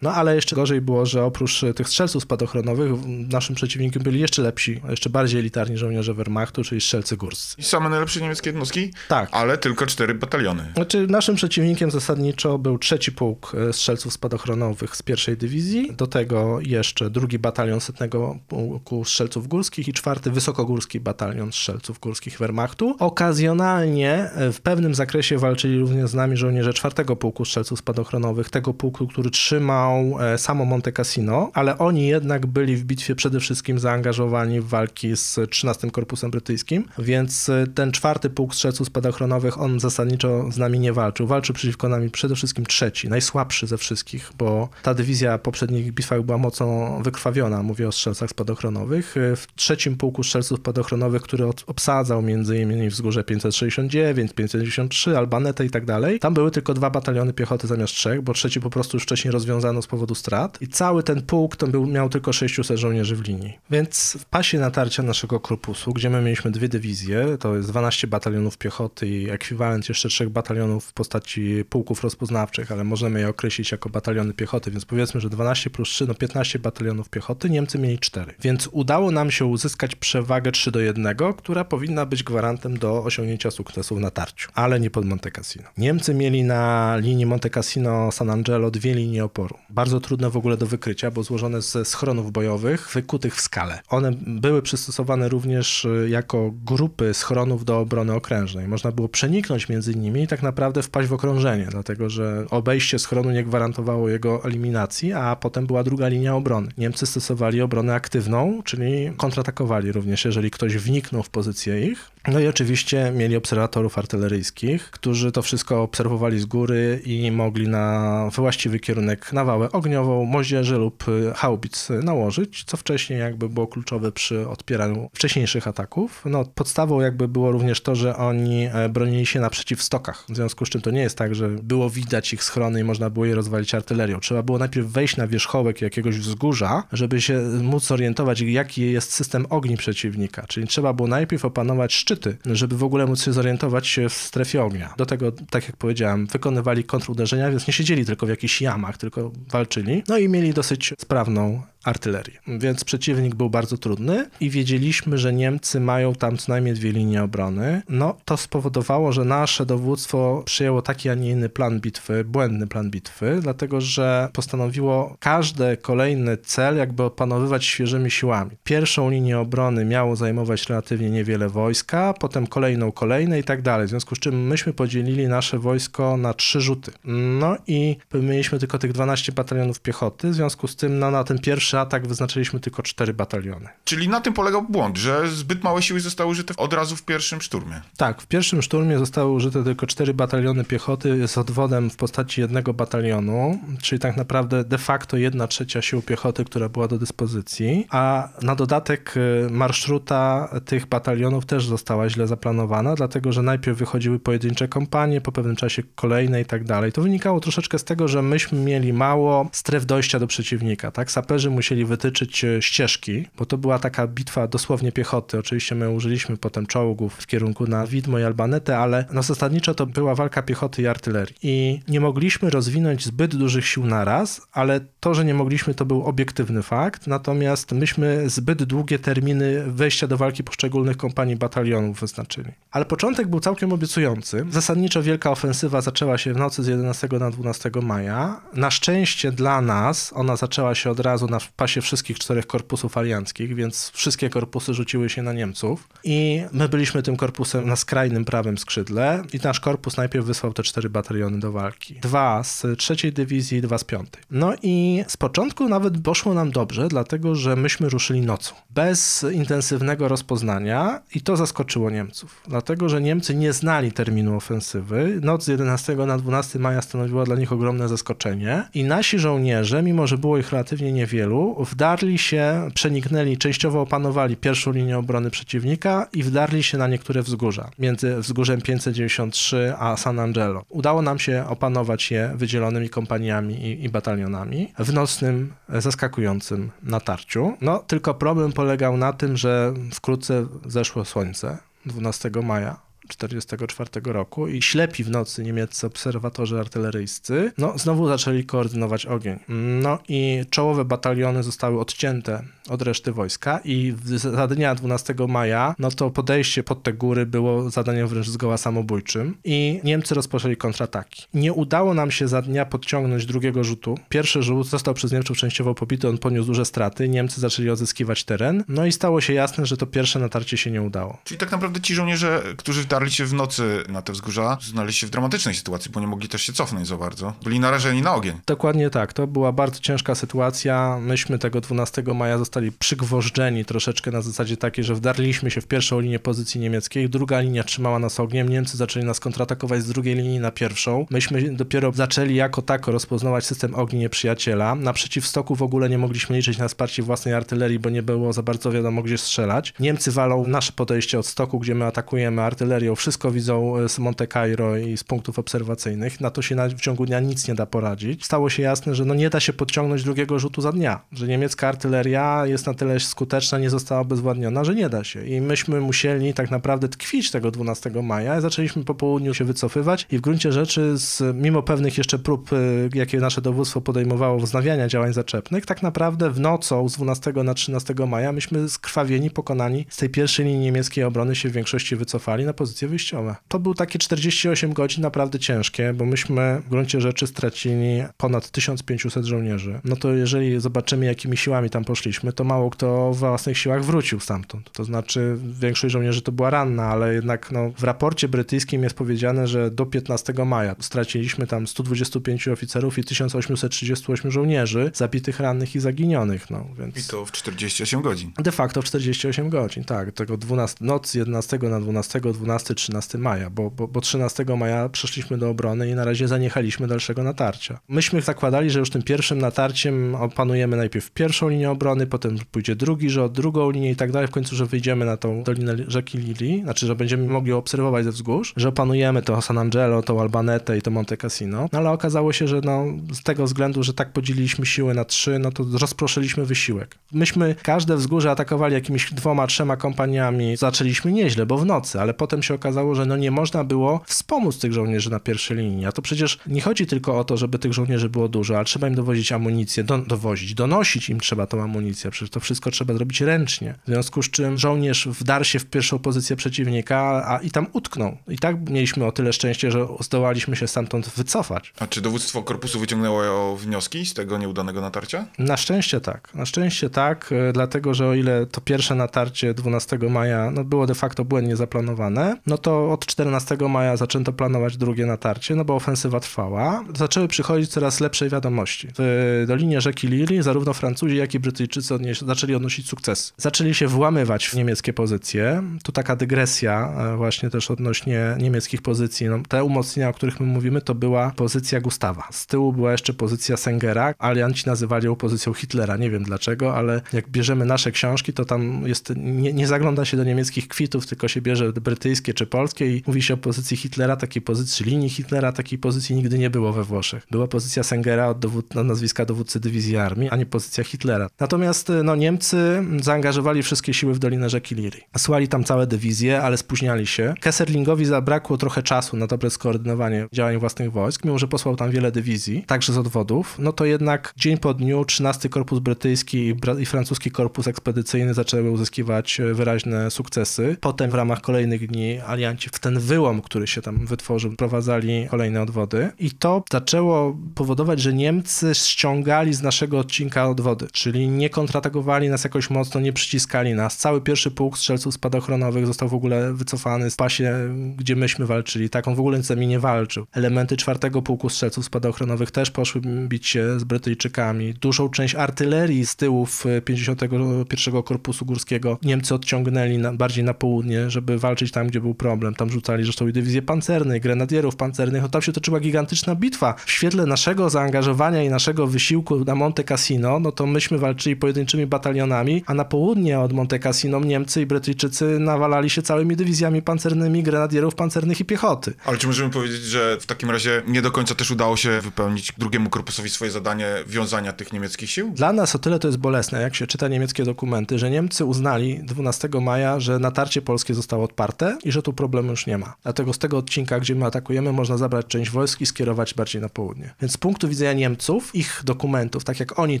No ale jeszcze gorzej było, że oprócz tych strzelców spadochronowych naszym przeciwnikiem byli jeszcze lepsi, jeszcze bardziej elitarni żołnierze Wehrmachtu, czyli strzelcy górscy. I same najlepsze niemieckie jednostki? Tak. Ale tylko cztery bataliony. Znaczy naszym przeciwnikiem zasadniczo był trzeci pułk strzelców spadochronowych z pierwszej dywizji, do tego jeszcze drugi batalion setnego pułku strzelców górskich i czwarty wysokogórski batalion strzelców górskich Wehrmachtu. Okazjonalnie w pewnym zakresie walczyli również z nami żołnierze czwartego pułku strzelców spadochronowych, tego pułku, który trzymał samo Monte Cassino, ale oni jednak byli w bitwie przede wszystkim zaangażowani w walki z 13 Korpusem Brytyjskim, więc ten czwarty pułk strzelców spadochronowych, on zasadniczo z nami nie walczył. Walczył przeciwko nami przede wszystkim trzeci, najsłabszy ze wszystkich, bo ta dywizja w poprzednich bitwach była mocno wykrwawiona, mówię o strzelcach spadochronowych. W trzecim pułku strzelców spadochronowych, który obsadzał innymi wzgórze 569, 593, Albanetę i tak dalej, Tam były tylko dwa bataliony piechoty zamiast trzech, bo trzeci po prostu już wcześniej rozwiązano z powodu strat. I cały ten pułk to był, miał tylko 600 żołnierzy w linii. Więc w pasie natarcia naszego korpusu, gdzie my mieliśmy dwie dywizje, to jest 12 batalionów piechoty i ekwiwalent jeszcze trzech batalionów w postaci pułków rozpoznawczych, ale możemy je określić jako bataliony piechoty, więc powiedzmy, że 12 plus 3, no 15 batalionów piechoty, Niemcy mieli 4. Więc udało nam się uzyskać przewagę 3 do 1, która powinna być gwarantem do osiągnięcia sukcesu w natarciu, ale nie pod Monte Cassino. Niemcy mieli na linii Monte Cassino-San Angelo dwie linie oporu. Bardzo trudne w ogóle do wykrycia, bo złożone ze schronów bojowych wykutych w skale. One były przystosowane również y, jako grupy schronów do obrony okrężnej. Można było przeniknąć między nimi i tak naprawdę wpaść w okrążenie, dlatego że obejście schronu nie gwarantowało jego eliminacji, a potem była druga linia obrony. Niemcy stosowali obronę aktywną, czyli kontratakowali również, jeżeli ktoś wniknął w pozycję ich. No i oczywiście mieli obserwatorów artyleryjskich, którzy to wszystko obserwowali z góry i mogli na właściwy kierunek nawałę ogniową, moździerzy lub y, haubic nałożyć, co wcześniej jakby było kluczowe przy odpieraniu wcześniejszych ataków. No, podstawą jakby było również to, że oni e, bronili się naprzeciw stokach, w związku z czym to nie jest tak, że było widać ich schrony i można było je rozwalić artylerią. Trzeba było najpierw wejść na wierzchołek jakiegoś wzgórza, żeby się móc zorientować, jaki jest system ogni przeciwnika. Czyli trzeba było najpierw opanować szczyty, żeby w ogóle móc się zorientować w strefie ognia. Do tego, tak jak powiedziałem, wykonywali kontruderzenia, więc nie siedzieli tylko w jakichś jamach, tylko walczyli. No i mieli dosyć sprawną artylerię. Więc przeciwnik był bardzo trudny i wiedzieliśmy, że Niemcy mają tam co najmniej dwie linie obrony. No to spowodowało, że nasze dowództwo przyjęło taki, a nie inny plan bitwy, błędny plan bitwy, dlatego że postanowiło każdy kolejny cel jakby opanowywać świeżymi siłami. Pierwszą linię obrony miało zajmować relatywnie niewiele wojska, potem kolejną, kolejne i tak dalej. W związku z czym myśmy podzielili nasze wojsko na trzy rzuty. No i mieliśmy tylko tych 12 batalionów piechoty, w związku z tym no, na ten pierwszy atak wyznaczyliśmy tylko cztery bataliony. Czyli na tym polegał błąd, że zbyt małe siły zostały użyte od razu w pierwszym szturmie. Tak, w pierwszym szturmie zostały użyte tylko cztery bataliony piechoty z odwodem w postaci jednego batalionu, czyli tak naprawdę de facto jedna trzecia sił piechoty, która była do dyspozycji, a na dodatek y, marszruta tych batalionów też została źle zaplanowana, dlatego że najpierw wychodziły pojedyncze kompanie, po pewnym czasie kolejne i tak dalej. To wynikało troszeczkę z tego, że myśmy mieli mało stref dojścia do przeciwnika, tak? Saperzy musieli wytyczyć e, ścieżki, bo to była taka bitwa dosłownie piechoty. Oczywiście my użyliśmy potem czołgów w kierunku na Widmo i Albanetę, ale no zasadniczo to była walka piechoty i artylerii. I nie mogliśmy rozwinąć zbyt dużych sił naraz, ale to, że nie mogliśmy, to był obiektywny fakt. Natomiast myśmy zbyt długie terminy wejścia do walki poszczególnych kompanii batalionów wyznaczyli. Ale początek był całkiem obiecujący. Zasadniczo wielka ofensywa zaczęła się w nocy z 11 na 12 maja. Na szczęście dla nas ona zaczęła się od razu na pasie wszystkich czterech korpusów alianckich, więc wszystkie korpusy rzuciły się na Niemców i my byliśmy tym korpusem na skrajnym prawym skrzydle i nasz korpus najpierw wysłał te cztery bataliony do walki. Dwa z trzeciej dywizji, dwa z piątej. No i z początku nawet poszło nam dobrze, dlatego że myśmy ruszyli nocą. Bez intensywnego rozpoznania i to zaskoczyło Niemców, dlatego że Niemcy nie znali terminu ofensywy. Noc z 11 na 12 maja stanowiła dla nich ogromne zaskoczenie i nasi żołnierze, mimo że było ich relatywnie niewielu, wdarli się, przeniknęli, częściowo opanowali pierwszą linię obrony przeciwnika i wdarli się na niektóre wzgórza, między wzgórzem 593 a San Angelo. Udało nam się opanować je wydzielonymi kompaniami i, i batalionami w nocnym, zaskakującym natarciu. No, tylko problem polegał na tym, że wkrótce zeszło słońce 12 maja 1944 roku i ślepi w nocy niemieccy obserwatorzy artyleryjscy, no znowu zaczęli koordynować ogień. No i czołowe bataliony zostały odcięte od reszty wojska i za dnia 12 maja, no to podejście pod te góry było zadaniem wręcz zgoła samobójczym i Niemcy rozpoczęli kontrataki. Nie udało nam się za dnia podciągnąć drugiego rzutu. Pierwszy rzut został przez Niemców częściowo pobity, on poniósł duże straty, Niemcy zaczęli odzyskiwać teren, no i stało się jasne, że to pierwsze natarcie się nie udało. Czyli tak naprawdę ci żołnierze, którzy wdarli się w nocy na te wzgórza, znaleźli się w dramatycznej sytuacji, bo nie mogli też się cofnąć za bardzo. Byli narażeni na ogień. Dokładnie tak. To była bardzo ciężka sytuacja. Myśmy tego 12 maja zostali przygwożdżeni troszeczkę na zasadzie takiej, że wdarliśmy się w pierwszą linię pozycji niemieckiej, druga linia trzymała nas ogniem, Niemcy zaczęli nas kontratakować z drugiej linii na pierwszą. Myśmy dopiero zaczęli jako tako rozpoznawać system ogni nieprzyjaciela. Na przeciwstoku w ogóle nie mogliśmy liczyć na wsparcie własnej artylerii, bo nie było za bardzo wiadomo gdzie strzelać. Niemcy walą nasze podejście od stoku, gdzie my atakujemy artylerią artylerią, wszystko widzą z Monte Cairo i z punktów obserwacyjnych. Na to się w ciągu dnia nic nie da poradzić. Stało się jasne, że no nie da się podciągnąć drugiego rzutu za dnia, że niemiecka artyleria jest na tyle skuteczna, nie została obezwładniona, że nie da się. I myśmy musieli tak naprawdę tkwić tego 12 maja. Zaczęliśmy po południu się wycofywać i w gruncie rzeczy, z, mimo pewnych jeszcze prób, y, jakie nasze dowództwo podejmowało wznawiania działań zaczepnych, tak naprawdę w nocą z 12 na 13 maja myśmy skrwawieni, pokonani z tej pierwszej linii niemieckiej obrony się w większości wycofali na pozycje wyjściowe. To był takie 48 godzin naprawdę ciężkie, bo myśmy w gruncie rzeczy stracili ponad 1500 żołnierzy. No to jeżeli zobaczymy, jakimi siłami tam poszliśmy, to mało kto w własnych siłach wrócił stamtąd. To znaczy większość żołnierzy to była ranna, ale jednak no, w raporcie brytyjskim jest powiedziane, że do 15 maja straciliśmy tam 125 oficerów i 1838 żołnierzy zabitych, rannych i zaginionych. No, więc... I to w 48 godzin. De facto w 48 godzin, tak. Tego 12, noc 11 na 12, 12, 13 maja, bo, bo, bo 13 maja przeszliśmy do obrony i na razie zaniechaliśmy dalszego natarcia. Myśmy zakładali, że już tym pierwszym natarciem opanujemy najpierw pierwszą linię obrony, potem pójdzie drugi rząd, drugą linię i tak dalej, w końcu, że wyjdziemy na tą dolinę rzeki Lili, znaczy, że będziemy mogli obserwować ze wzgórz, że opanujemy to San Angelo, to Albanetę i to Monte Cassino, no ale okazało się, że no, z tego względu, że tak podzieliliśmy siły na trzy, no to rozproszyliśmy wysiłek. Myśmy każde wzgórze atakowali jakimiś dwoma, trzema kompaniami, zaczęliśmy nieźle, bo w nocy, ale potem się okazało, że no nie można było wspomóc tych żołnierzy na pierwszej linii, a to przecież nie chodzi tylko o to, żeby tych żołnierzy było dużo, ale trzeba im dowozić amunicję, do, dowozić, donosić im trzeba tą amunicję, przecież to wszystko trzeba zrobić ręcznie. W związku z czym żołnierz wdarł się w pierwszą pozycję przeciwnika, a i tam utknął. I tak mieliśmy o tyle szczęście, że zdołaliśmy się stamtąd wycofać. A czy dowództwo korpusu wyciągnęło wnioski z tego nieudanego natarcia? Na szczęście tak. Na szczęście tak, e, dlatego że o ile to pierwsze natarcie 12 maja no było de facto błędnie zaplanowane, no to od 14 maja zaczęto planować drugie natarcie, no bo ofensywa trwała. Zaczęły przychodzić coraz lepsze wiadomości. W dolinie rzeki Liri zarówno Francuzi, jak i Brytyjczycy odnieś- zaczęli odnosić sukces. Zaczęli się włamywać w niemieckie pozycje. Tu taka dygresja e, właśnie też odnośnie niemieckich pozycji. No, te umocnienia, o których my mówimy, to była pozycja Gustawa. Z tyłu była jeszcze pozycja Sengera. Alianci nazywali ją pozycją Hitlera. Nie wiem dlaczego, ale jak bierzemy nasze książki, to tam jest, nie, nie zagląda się do niemieckich kwitów, tylko się bierze brytyjskie czy polskie i mówi się o pozycji Hitlera, takiej pozycji linii Hitlera, takiej pozycji nigdy nie było we Włoszech. Była pozycja Sengera od dowód, nazwiska dowódcy dywizji armii, a nie pozycja Hitlera. Natomiast no, Niemcy zaangażowali wszystkie siły w Dolinę rzeki Liri. Słali tam całe dywizje, ale spóźniali się. Kesserlingowi zabrakło trochę czasu na dobre skoordynowanie działań własnych wojsk, mimo że posłał tam wiele dywizji, także z odwodów, no to jednak dzień po dniu 13 Korpus Brytyjski i francuski korpus ekspedycyjny zaczęły uzyskiwać e, wyraźne sukcesy. Potem w ramach kolejnych dni alianci w ten wyłom, który się tam wytworzył, prowadzali kolejne odwody i to zaczęło powodować, że Niemcy ściągali z naszego odcinka odwody, czyli nie kontratakowali nas jakoś mocno, nie przyciskali nas. Cały pierwszy pułk strzelców spadochronowych został w ogóle wycofany z pasie, gdzie myśmy walczyli. Tak, on w ogóle z nami nie walczył. Elementy czwartego pułku strzelców spadochronowych też poszły bić się z Brytyjczykami. Dużą część artylerii z tyłów e, 51 Korpusu Górskiego Niemcy odciągnęli na, bardziej na południe, żeby walczyć tam, gdzie był problem. Tam rzucali zresztą i dywizje pancerne, i grenadierów pancernych. No, tam się toczyła gigantyczna bitwa. W świetle naszego zaangażowania i naszego wysiłku na Monte Cassino, no to myśmy walczyli pojedynczymi batalionami, a na południe od Monte Cassino Niemcy i Brytyjczycy nawalali się całymi dywizjami pancernymi, grenadierów pancernych i piechoty. Ale czy możemy powiedzieć, że w takim razie nie do końca też udało się wypełnić drugiemu korpusowi swoje zadanie wiązania tych niemieckich sił? Dla nas o tyle to jest bolesne, jak się czyta niemieckie dokumenty, że Niemcy uznali 12 maja, że natarcie polskie zostało odparte i że tu problemu już nie ma. Dlatego z tego odcinka, gdzie my atakujemy, można zabrać część wojsk i skierować bardziej na południe. Więc z punktu widzenia Niemców, ich dokumentów, tak jak oni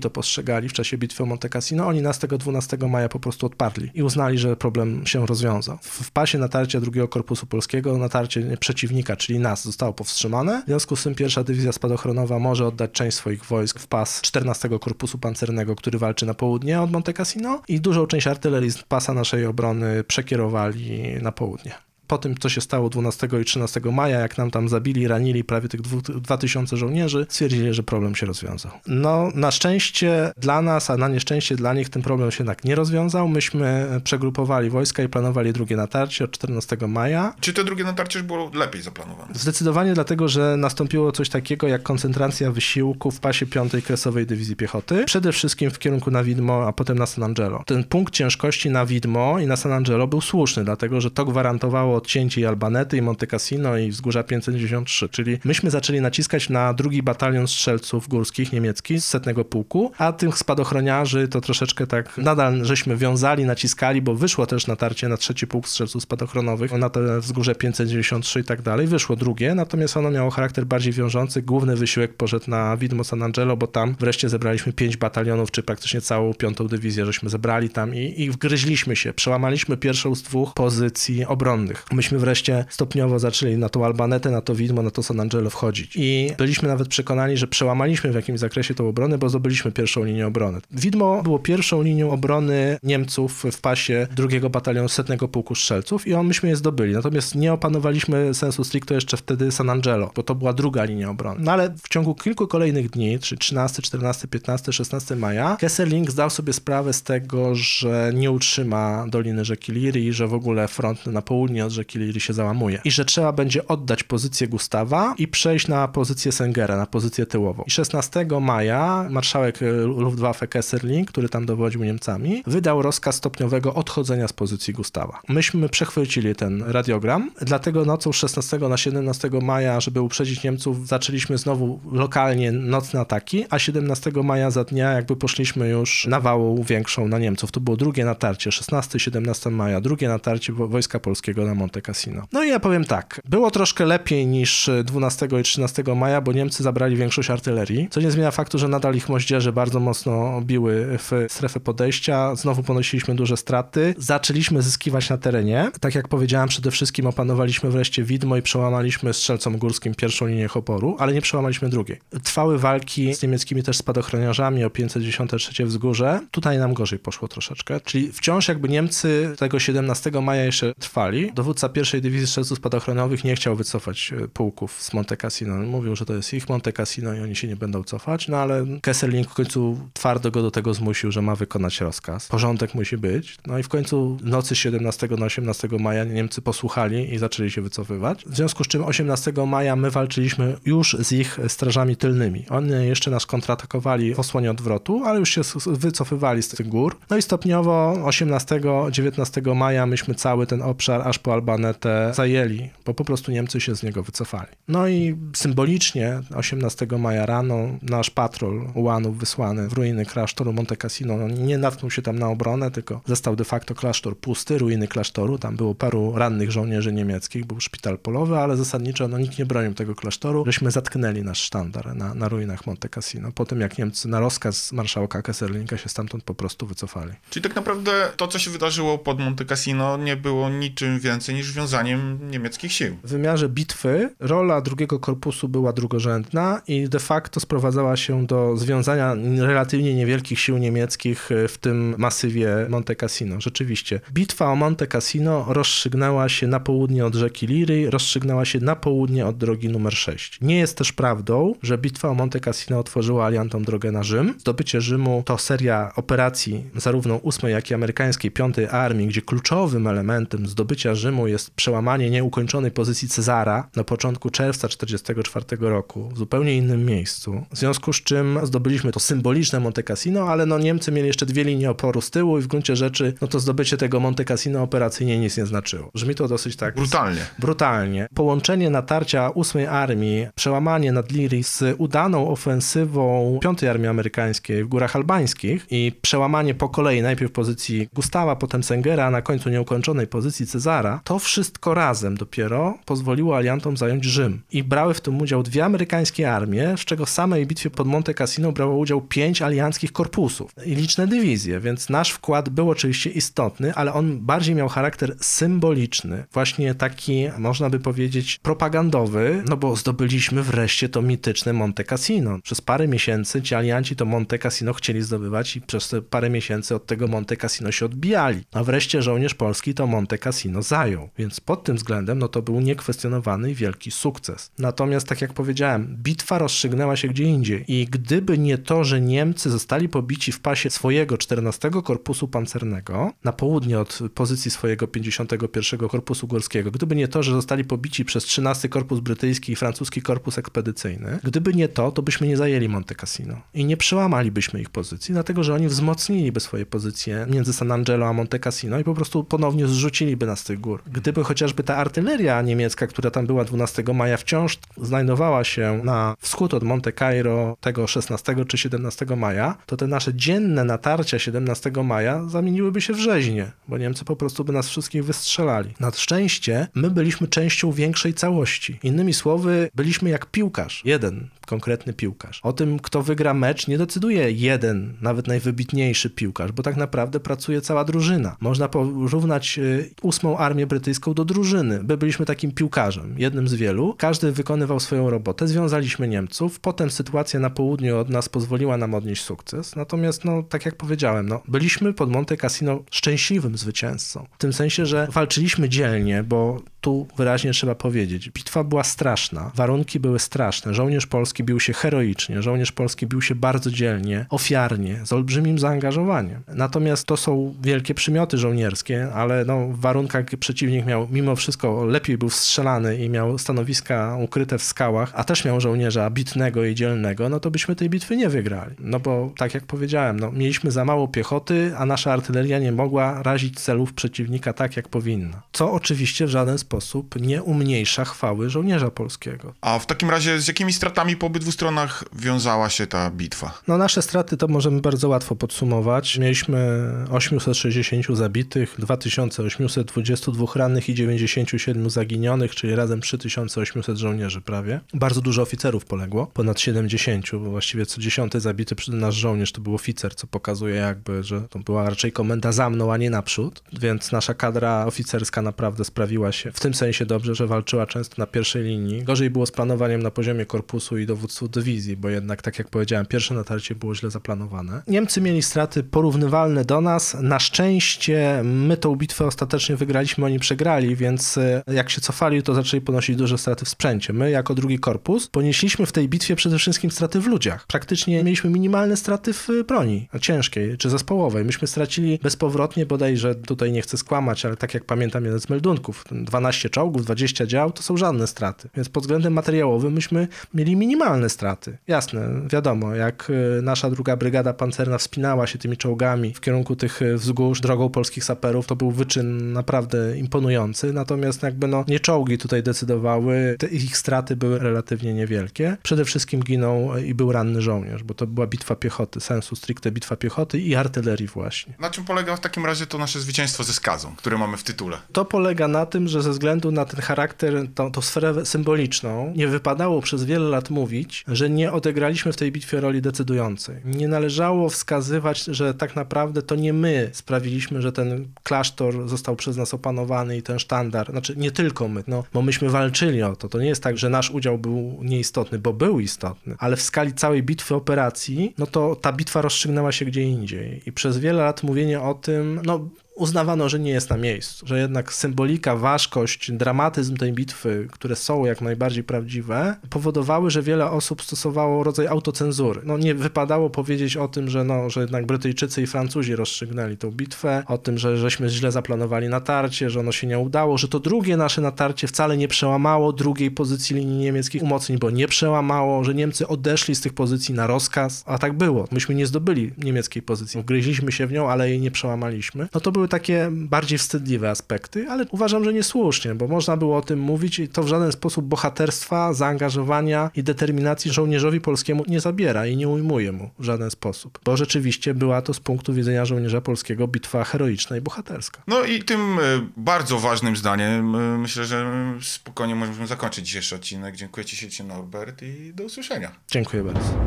to postrzegali w czasie bitwy o Monte Cassino, oni nas tego 12 maja po prostu odparli i uznali, że problem się rozwiązał. W, pasie natarcia drugiego korpusu polskiego natarcie przeciwnika, czyli nas, zostało powstrzymane. W związku z tym pierwsza dywizja spadochronowa może oddać część swoich wojsk w pas 14 Korpusu Pancernego, który walczy na południe od Monte Cassino i dużą część artylerii z pasa naszej obrony przekierowali na południe. Po tym, co się stało 12 i 13 maja, jak nam tam zabili, ranili prawie tych dwu- 2000 żołnierzy, stwierdzili, że problem się rozwiązał. No, na szczęście dla nas, a na nieszczęście dla nich ten problem się jednak nie rozwiązał. Myśmy przegrupowali wojska i planowali drugie natarcie od 14 maja. Czy to drugie natarcie już było lepiej zaplanowane? Zdecydowanie dlatego, że nastąpiło coś takiego jak koncentracja wysiłku w pasie 5 Kresowej Dywizji Piechoty. Przede wszystkim w kierunku na Widmo, a potem na San Angelo. Ten punkt ciężkości na Widmo i na San Angelo był słuszny, dlatego że to gwarantowało odcięcie i Albanety, i Monte Cassino, i wzgórza 593. Czyli myśmy zaczęli naciskać na drugi batalion strzelców górskich niemiecki z setnego pułku, a tych spadochroniarzy to troszeczkę tak nadal żeśmy wiązali, naciskali, bo wyszło też natarcie na trzeci pułk strzelców spadochronowych, na to wzgórze 593 i tak dalej. Wyszło drugie, natomiast ono miało charakter bardziej wiążący. Główny wysiłek poszedł na widmo San Angelo, bo tam wreszcie zebraliśmy pięć batalionów, czy praktycznie całą piątą dywizję, żeśmy zebrali tam i, i wgryźliśmy się. Przełamaliśmy pierwszą z dwóch pozycji obronnych. Myśmy wreszcie stopniowo zaczęli na tą Albanetę, na to widmo, na to San Angelo wchodzić. I byliśmy nawet przekonani, że przełamaliśmy w jakimś zakresie tą obronę, bo zdobyliśmy pierwszą linię obrony. Widmo było pierwszą linią obrony Niemców w pasie drugiego batalionu setnego pułku strzelców i on myśmy je zdobyli. Natomiast nie opanowaliśmy sensu stricto jeszcze wtedy San Angelo, bo to była druga linia obrony. No ale w ciągu kilku kolejnych dni, czyli 13, 14, 15, 16 maja, Kesselring zdał sobie sprawę z tego, że nie utrzyma doliny rzeki Liry i że w ogóle front na południe od rzeki Liry się załamuje. I że trzeba będzie oddać pozycję Gustawa i przejść na pozycję Sengera, na pozycję tyłową. I 16 maja marszałek e, Luftwaffe Kesselring, który tam dowodził Niemcami, wydał rozkaz stopniowego odchodzenia z pozycji Gustawa. Myśmy przechwycili ten radiogram, dlatego nocą 16 na 17 maja, żeby uprzedzić Niemców, zaczęliśmy znowu lokalnie nocne ataki, a 17 maja za dnia jakby poszliśmy już nawałą większą na Niemców. To było drugie natarcie, 16-17 maja, drugie natarcie wo- Wojska Polskiego na Monte Cassino. No i ja powiem tak, było troszkę lepiej niż 12 i 13 maja, bo Niemcy zabrali większość artylerii, co nie zmienia faktu, że nadal ich moździerze bardzo mocno biły w strefę podejścia, znowu ponosiliśmy duże straty, zaczęliśmy zyskiwać na terenie. Tak jak powiedziałem, przede wszystkim opanowaliśmy wreszcie widmo i przełamaliśmy strzelcom górskim pierwszą linię oporu, ale nie przełamaliśmy drugiej. Trwały walki z niemieckimi też spadochroniarzami o 593 wzgórze. Tutaj nam gorzej poszło troszeczkę, czyli wciąż jakby Niemcy tego 17 maja jeszcze trwali. Dowódca pierwszej dywizji strzelców spadochroniowych nie chciał wycofać e, pułków z Monte Cassino. Mówił, że to jest ich Monte Cassino i oni się nie będą cofać, no ale Kesselring w końcu twardo go do tego zmusił, że ma wykonać rozkaz. Porządek musi być. No i w końcu nocy 17 na 18 maja Niemcy posłuchali i zaczęli się wycofywać. W związku z czym 18 maja my walczyliśmy już z ich strażami tylnymi. Oni jeszcze nas kontratakowali w osłonie odwrotu, ale już się wycofywali z tych gór. No i stopniowo 18-19 maja myśmy cały ten obszar aż po Albanetę zajęli, bo po prostu Niemcy się z niego wycofali. No i symbolicznie 18 maja rano nasz patrol ułanów wysłany w ruiny klasztoru Monte Cassino no, nie natknął się tam na obronę, tylko został de facto klasztor pusty, ruiny klasztoru. Tam było paru rannych żołnierzy niemieckich, był szpital polowy, ale zasadniczo no, nikt nie bronił tego klasztoru. Żeśmy zatknęli nasz sztandar na, na ruinach Monte Cassino. Po tym jak Niemcy na rozkaz marszałka Kesselringa się stamtąd po prostu wycofali. Czyli tak naprawdę to, co się wydarzyło pod Monte Cassino, nie było niczym więcej niż wiązaniem niemieckich sił. W wymiarze bitwy rola drugiego korpusu była drugorzędna i de facto sprowadzała się do związania relatywnie niewielkich sił niemieckich w tym masywie Monte Cassino. Rzeczywiście. Bitwa o Monte Cassino rozstrzygnęła się na południe od rzeki Liry, rozstrzygnęła się na południe od drogi numer 6. Nie jest też prawdą, że bitwa o Monte Cassino otworzyła aliantom drogę na Rzym. Zdobycie Rzymu to seria operacji zarówno 8, jak i amerykańskiej 5 armii, gdzie kluczowym elementem zdobycia Rzymu jest przełamanie nieukończonej pozycji Cezara na początku czerwca 1944 roku w zupełnie innym miejscu. W związku z czym zdobyliśmy to symboliczne Monte Cassino, ale no Niemcy mieli jeszcze dwie linie oporu z tyłu i w gruncie rzeczy no to zdobycie tego Monte Cassino operacyjnie nic nie znaczyło. Brzmi to dosyć tak Brutalnie. brutalnie. Połączenie natarcia 8 Armii, przełamanie nad Liri z udaną ofensywą 5 Armii Amerykańskiej w górach albańskich i przełamanie po kolei najpierw pozycji Gustawa, potem Sengera, a na końcu nieukończonej pozycji Cezara, to wszystko razem dopiero pozwoliło aliantom zająć Rzym. I brały w tym udział dwie amerykańskie armie, z czego samej bitwie pod Monte Cassino brało udział pięć alianckich korpusów i liczne dywizje, więc nasz wkład był oczywiście istotny, ale on bardziej miał charakter symboliczny, właśnie taki, można by powiedzieć, propagandowy, no bo zdobyliśmy wreszcie to mityczne Monte Cassino. Przez parę miesięcy ci alianci to Monte Cassino chcieli zdobywać i przez te parę miesięcy od tego Monte Cassino się odbijali. A wreszcie żołnierz polski to Monte Cassino zajął. Więc pod tym względem, no to był niekwestionowany i wielki sukces. Natomiast, tak jak powiedziałem, bitwa rozstrzygnęła się gdzie indziej. I gdyby nie to, że Niemcy zostali pobici w pasie swojego 14 Korpusu Pancernego, na południe od pozycji swojego 51 Korpusu Górskiego, gdyby nie to, że zostali pobici przez 13 Korpus Brytyjski i francuski Korpus Ekspedycyjny, gdyby nie to, to byśmy nie zajęli Monte Cassino i nie przełamalibyśmy ich pozycji, dlatego że oni wzmocniliby swoje pozycje między San Angelo a Monte Cassino i po prostu ponownie zrzuciliby nas z tych gór. Gdyby chociażby ta artyleria niemiecka, która tam była 12 maja, wciąż znajdowała się na wschód od Monte Cairo tego 16 czy 17 maja, to te nasze dzienne natarcia 17 maja zamieniłyby się w rzeźnie, bo Niemcy po prostu by nas wszystkich wystrzelali. Na szczęście my byliśmy częścią większej całości. Innymi słowy, byliśmy jak piłkarz. Jeden konkretny piłkarz. O tym, kto wygra mecz, nie decyduje jeden, nawet najwybitniejszy piłkarz, bo tak naprawdę pracuje cała drużyna. Można porównać y, ósmą armię brytyjską do drużyny. My byliśmy takim piłkarzem, jednym z wielu. Każdy wykonywał swoją robotę, związaliśmy Niemców. Potem sytuacja na południu od nas pozwoliła nam odnieść sukces. Natomiast, no, tak jak powiedziałem, no, byliśmy pod Monte Cassino szczęśliwym zwycięzcą. W tym sensie, że walczyliśmy dzielnie, bo tu wyraźnie trzeba powiedzieć, bitwa była straszna, warunki były straszne. Żołnierz polski bił się heroicznie, żołnierz polski bił się bardzo dzielnie, ofiarnie, z olbrzymim zaangażowaniem. Natomiast to są wielkie przymioty żołnierskie, ale no, w warunkach przeciwnik miał mimo wszystko lepiej był strzelany i miał stanowiska ukryte w skałach, a też miał żołnierza bitnego i dzielnego, no to byśmy tej bitwy nie wygrali. No bo tak jak powiedziałem, no, mieliśmy za mało piechoty, a nasza artyleria nie mogła razić celów przeciwnika tak, jak powinna. Co oczywiście w żaden sposób nie umniejsza chwały żołnierza polskiego. A w takim razie z jakimi stratami po obydwu stronach wiązała się ta bitwa? No nasze straty to możemy bardzo łatwo podsumować. Mieliśmy 860 zabitych, 2822 rannych i 97 zaginionych, czyli razem 3800 żołnierzy prawie. Bardzo dużo oficerów poległo, ponad 70, bo właściwie co dziesiąty zabity nasz żołnierz to był oficer, co pokazuje jakby, że to była raczej komenda za mną, a nie naprzód, więc nasza kadra oficerska naprawdę sprawiła się w tym sensie dobrze, że walczyła często na pierwszej linii. Gorzej było z planowaniem na poziomie korpusu i dowódców dywizji, bo jednak, tak jak powiedziałem, pierwsze natarcie było źle zaplanowane. Niemcy mieli straty porównywalne do nas. Na szczęście my tą bitwę ostatecznie wygraliśmy, oni przegrali, więc e, jak się cofali, to zaczęli ponosić duże straty w sprzęcie. My, jako drugi korpus, ponieśliśmy w tej bitwie przede wszystkim straty w ludziach. Praktycznie mieliśmy minimalne straty w e, broni ciężkiej czy zespołowej. Myśmy stracili bezpowrotnie, bodajże tutaj nie chcę skłamać, ale tak jak pamiętam jeden z meldunków, 12 czołgów, 20 dział, to są żadne straty. Więc pod względem materiałowym myśmy mieli minimalne straty. Jasne, wiadomo, jak y, nasza druga brygada pancerna wspinała się tymi czołgami w kierunku tych y, wzgórz drogą polskich saperów, to był wyczyn naprawdę imponujący. Natomiast jakby no nie czołgi tutaj decydowały, te ich straty były relatywnie niewielkie. Przede wszystkim ginął y, i był ranny żołnierz, bo to była bitwa piechoty, sensu stricte bitwa piechoty i artylerii właśnie. Na czym polega w takim razie to nasze zwycięstwo ze skazą, które mamy w tytule? To polega na tym, że ze względu na ten charakter, tą, tą sferę symboliczną, nie wypadało przez wiele lat mówić, że nie odegraliśmy w tej bitwie roli decydującej. Nie należało wskazywać, że tak naprawdę to nie my sprawiliśmy, że ten klasztor został przez nas opanowany i ten sztandar, znaczy nie tylko my, no, bo myśmy walczyli o to. To nie jest tak, że nasz udział był nieistotny, bo był istotny, ale w skali całej bitwy operacji, no to ta bitwa rozstrzygnęła się gdzie indziej. I przez wiele lat mówienie o tym, no uznawano, że nie jest na miejscu, że jednak symbolika, ważkość, dramatyzm tej bitwy, które są jak najbardziej prawdziwe, powodowały, że wiele osób stosowało rodzaj autocenzury. No nie wypadało powiedzieć o tym, że, no, że jednak Brytyjczycy i Francuzi rozstrzygnęli tą bitwę, o tym, że żeśmy źle zaplanowali natarcie, że ono się nie udało, że to drugie nasze natarcie wcale nie przełamało drugiej pozycji linii niemieckich umocnień, bo nie przełamało, że Niemcy odeszli z tych pozycji na rozkaz, a tak było. Myśmy nie zdobyli niemieckiej pozycji, wgryźliśmy się w nią, ale jej nie przełamaliśmy. No to były takie bardziej wstydliwe aspekty, ale uważam, że niesłusznie, bo można było o tym mówić i to w żaden sposób bohaterstwa, zaangażowania i determinacji żołnierzowi polskiemu nie zabiera i nie ujmuje mu w żaden sposób, bo rzeczywiście była to z punktu widzenia żołnierza polskiego bitwa heroiczna i bohaterska. No i tym e, bardzo ważnym zdaniem e, myślę, że spokojnie możemy zakończyć dzisiejszy odcinek. Dziękuję Ci ślicznie Norbert i do usłyszenia. Dziękuję bardzo.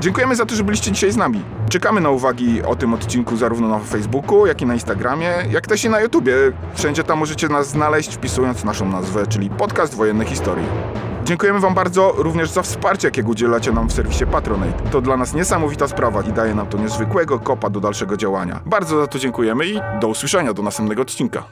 Dziękujemy za to, że byliście dzisiaj z nami. Czekamy na uwagi o tym odcinku zarówno na Facebooku, jak i na Instagramie, jak też i na YouTubie. Wszędzie tam możecie nas znaleźć wpisując naszą nazwę, czyli Podcast Wojenne Historii. Dziękujemy Wam bardzo również za wsparcie, jakiego udzielacie nam w serwisie Patronate. To dla nas niesamowita sprawa i daje nam to niezwykłego kopa do dalszego działania. Bardzo za to dziękujemy i do usłyszenia do następnego odcinka.